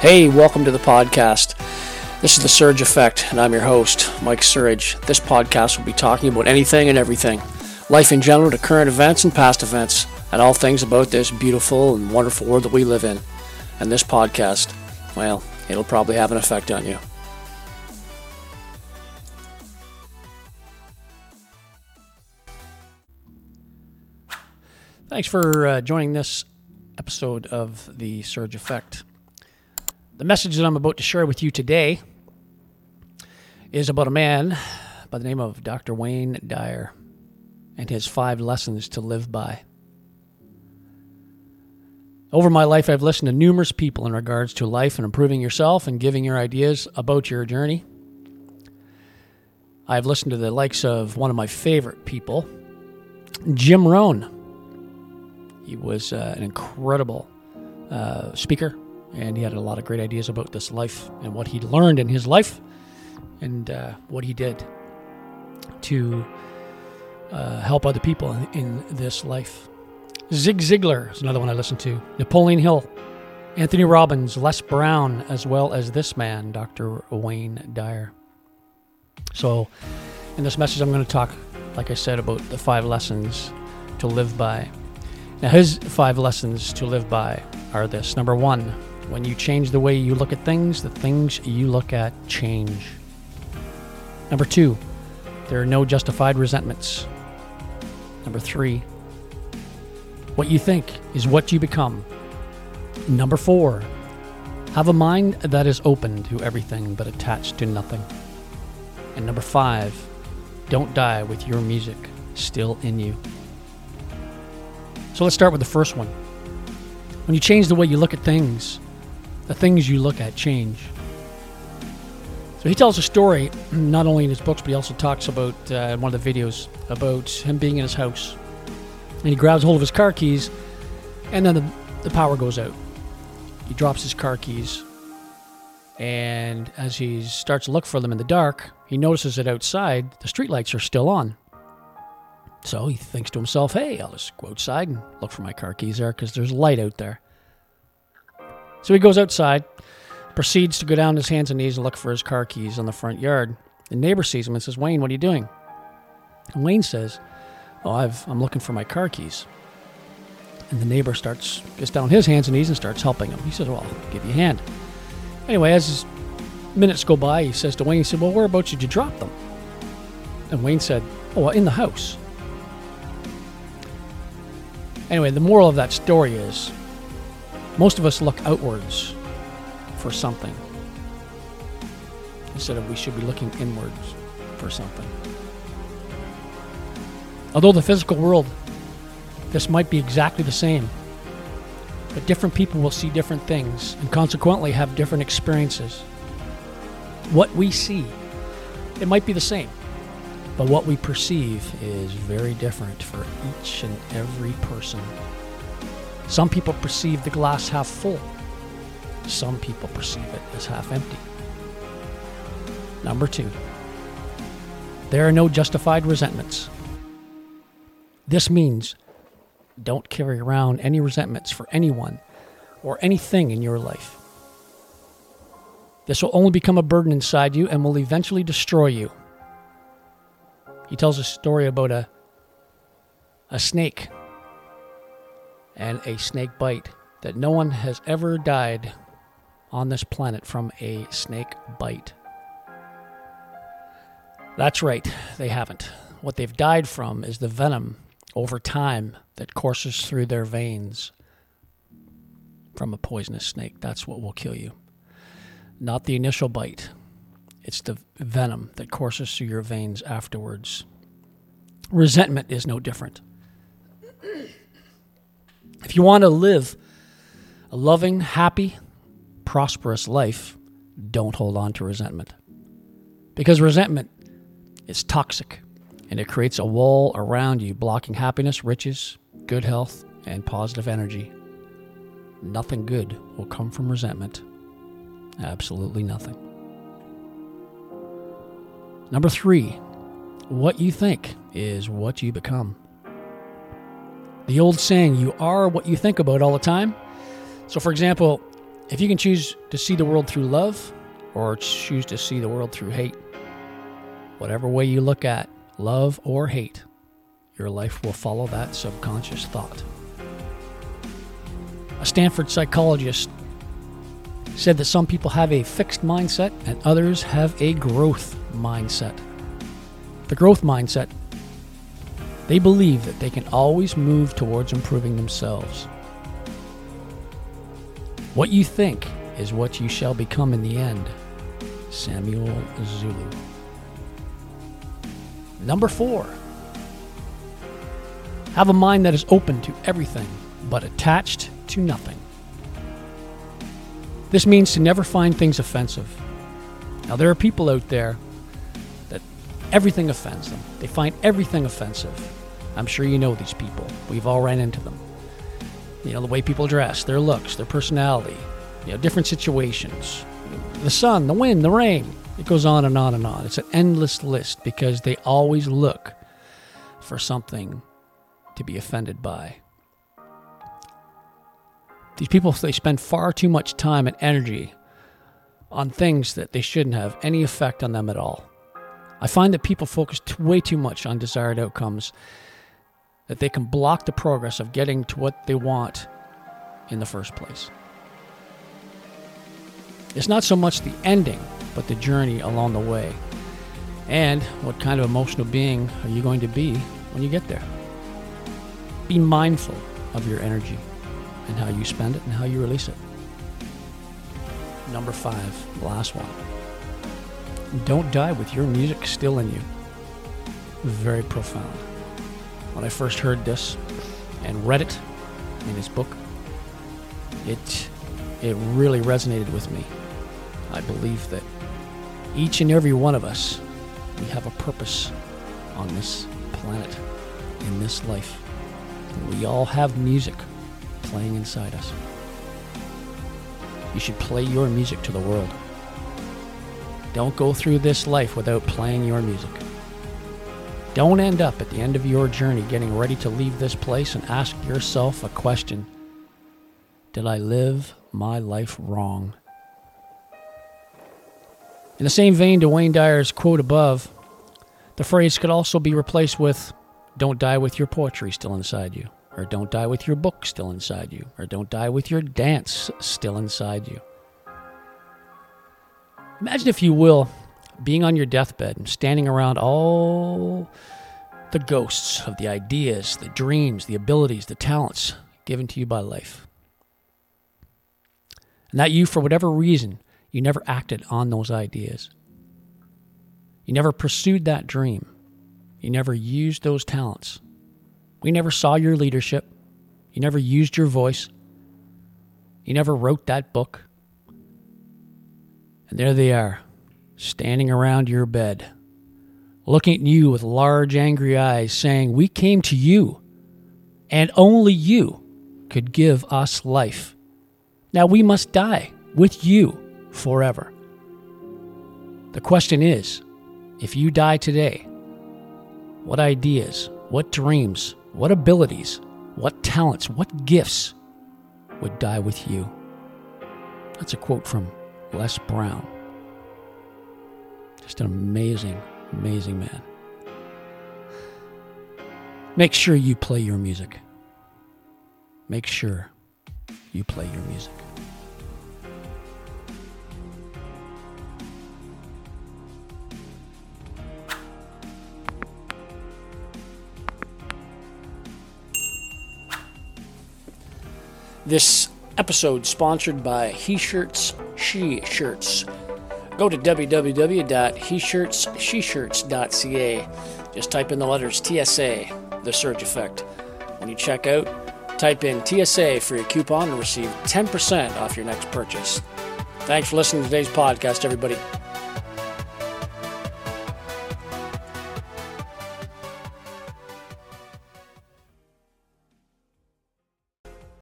Hey, welcome to the podcast. This is the Surge Effect, and I'm your host, Mike Surge. This podcast will be talking about anything and everything life in general to current events and past events, and all things about this beautiful and wonderful world that we live in. And this podcast, well, it'll probably have an effect on you. Thanks for uh, joining this episode of the Surge Effect. The message that I'm about to share with you today is about a man by the name of Dr. Wayne Dyer and his five lessons to live by. Over my life, I've listened to numerous people in regards to life and improving yourself and giving your ideas about your journey. I've listened to the likes of one of my favorite people, Jim Rohn. He was uh, an incredible uh, speaker, and he had a lot of great ideas about this life and what he learned in his life and uh, what he did to uh, help other people in, in, this life. Zig Ziglar is another one I listen to. Napoleon Hill, Anthony Robbins, Les Brown, as well as this man, Dr. Wayne Dyer. So, in this message, I'm going to talk, like I said, about the five lessons to live by. Now, his five lessons to live by are this number one, when you change the way you look at things, the things you look at change. Number two, there are no justified resentments. Number three, what you think is what you become. Number four, have a mind that is open to everything but attached to nothing. And number five, don't die with your music still in you. So let's start with the first one. When you change the way you look at things, the things you look at change. So he tells a story, not only in his books, but he also talks about uh, in one of the videos about him being in his house. And he grabs hold of his car keys, and then the, the power goes out. He drops his car keys, and as he starts to look for them in the dark, he notices that outside the streetlights are still on. So he thinks to himself, hey, I'll just go outside and look for my car keys there because there's light out there. So he goes outside, proceeds to go down his hands and knees and look for his car keys on the front yard. The neighbor sees him and says, Wayne, what are you doing? And Wayne says, Oh, I've, I'm looking for my car keys. And the neighbor starts, gets down his hands and knees and starts helping him. He says, Well, I'll give you a hand. Anyway, as minutes go by, he says to Wayne, he said, Well, whereabouts did you drop them? And Wayne said, Oh, well, in the house. Anyway, the moral of that story is most of us look outwards for something instead of we should be looking inwards for something. Although the physical world, this might be exactly the same, but different people will see different things and consequently have different experiences. What we see, it might be the same, but what we perceive is very different for each and every person. Some people perceive the glass half full, some people perceive it as half empty. Number two, there are no justified resentments. This means don't carry around any resentments for anyone or anything in your life. This will only become a burden inside you and will eventually destroy you. He tells a story about a, a snake and a snake bite that no one has ever died on this planet from a snake bite. That's right, they haven't. What they've died from is the venom over time that courses through their veins from a poisonous snake. That's what will kill you. Not the initial bite, it's the venom that courses through your veins afterwards. Resentment is no different. If you want to live a loving, happy, prosperous life, don't hold on to resentment. Because resentment is toxic and it creates a wall around you, blocking happiness, riches, good health, and positive energy. Nothing good will come from resentment. Absolutely nothing. Number three, what you think is what you become. The old saying, you are what you think about all the time. So, for example, If you can choose to see the world through love or choose to see the world through hate, whatever way you look at love or hate, your life will follow that subconscious thought. A Stanford psychologist said that some people have a fixed mindset and others have a growth mindset. The growth mindset, they believe that they can always move towards improving themselves. What you think is what you shall become in the end. Samuel Zulu. Number four, have a mind that is open to everything but attached to nothing. This means to never find things offensive. Now, there are people out there everything offends them, they find everything offensive. I'm sure you know these people. We've all ran into them. You know, the way people dress, their looks, their personality, you know, different situations, the sun, the wind, the rain. It goes on and on and on. It's an endless list because they always look for something to be offended by. These people, they spend far too much time and energy on things that they shouldn't have any effect on them at all. I find that people focus way too much on desired outcomes, that they can block the progress of getting to what they want in the first place. It's not so much the ending, but the journey along the way. And what kind of emotional being are you going to be when you get there? Be mindful of your energy and how you spend it and how you release it. Number five, last one. Don't die with your music still in you. Very profound. When I first heard this and read it in his book, it it really resonated with me. I believe that each and every one of us, we have a purpose on this planet, in this life. We all have music playing inside us. You should play your music to the world. Don't go through this life without playing your music. Don't end up at the end of your journey getting ready to leave this place and ask yourself a question Did I live my life wrong? In the same vein to Wayne Dyer's quote above, the phrase could also be replaced with Don't die with your poetry still inside you or don't die with your book still inside you, or don't die with your dance still inside you. Imagine, if you will, being on your deathbed and standing around all the ghosts of the ideas, the dreams, the abilities, the talents given to you by life. And that you, for whatever reason, you never acted on those ideas. You never pursued that dream. You never used those talents. We never saw your leadership. You never used your voice. You never wrote that book. And there they are, standing around your bed, looking at you with large, angry eyes, saying, We came to you, and only you could give us life. Now we must die with you forever. The question is if you die today, what ideas, what dreams, what abilities, what talents, what gifts would die with you? That's a quote from Les Brown. Just an amazing, amazing man. Make sure you play your music. Make sure you play your music. This episode sponsored by He Shirts, She Shirts. Go to www.heshirtssheshirts.ca. Just type in the letters TSA, the surge effect. When you check out, type in TSA for your coupon and receive 10% off your next purchase. Thanks for listening to today's podcast, everybody.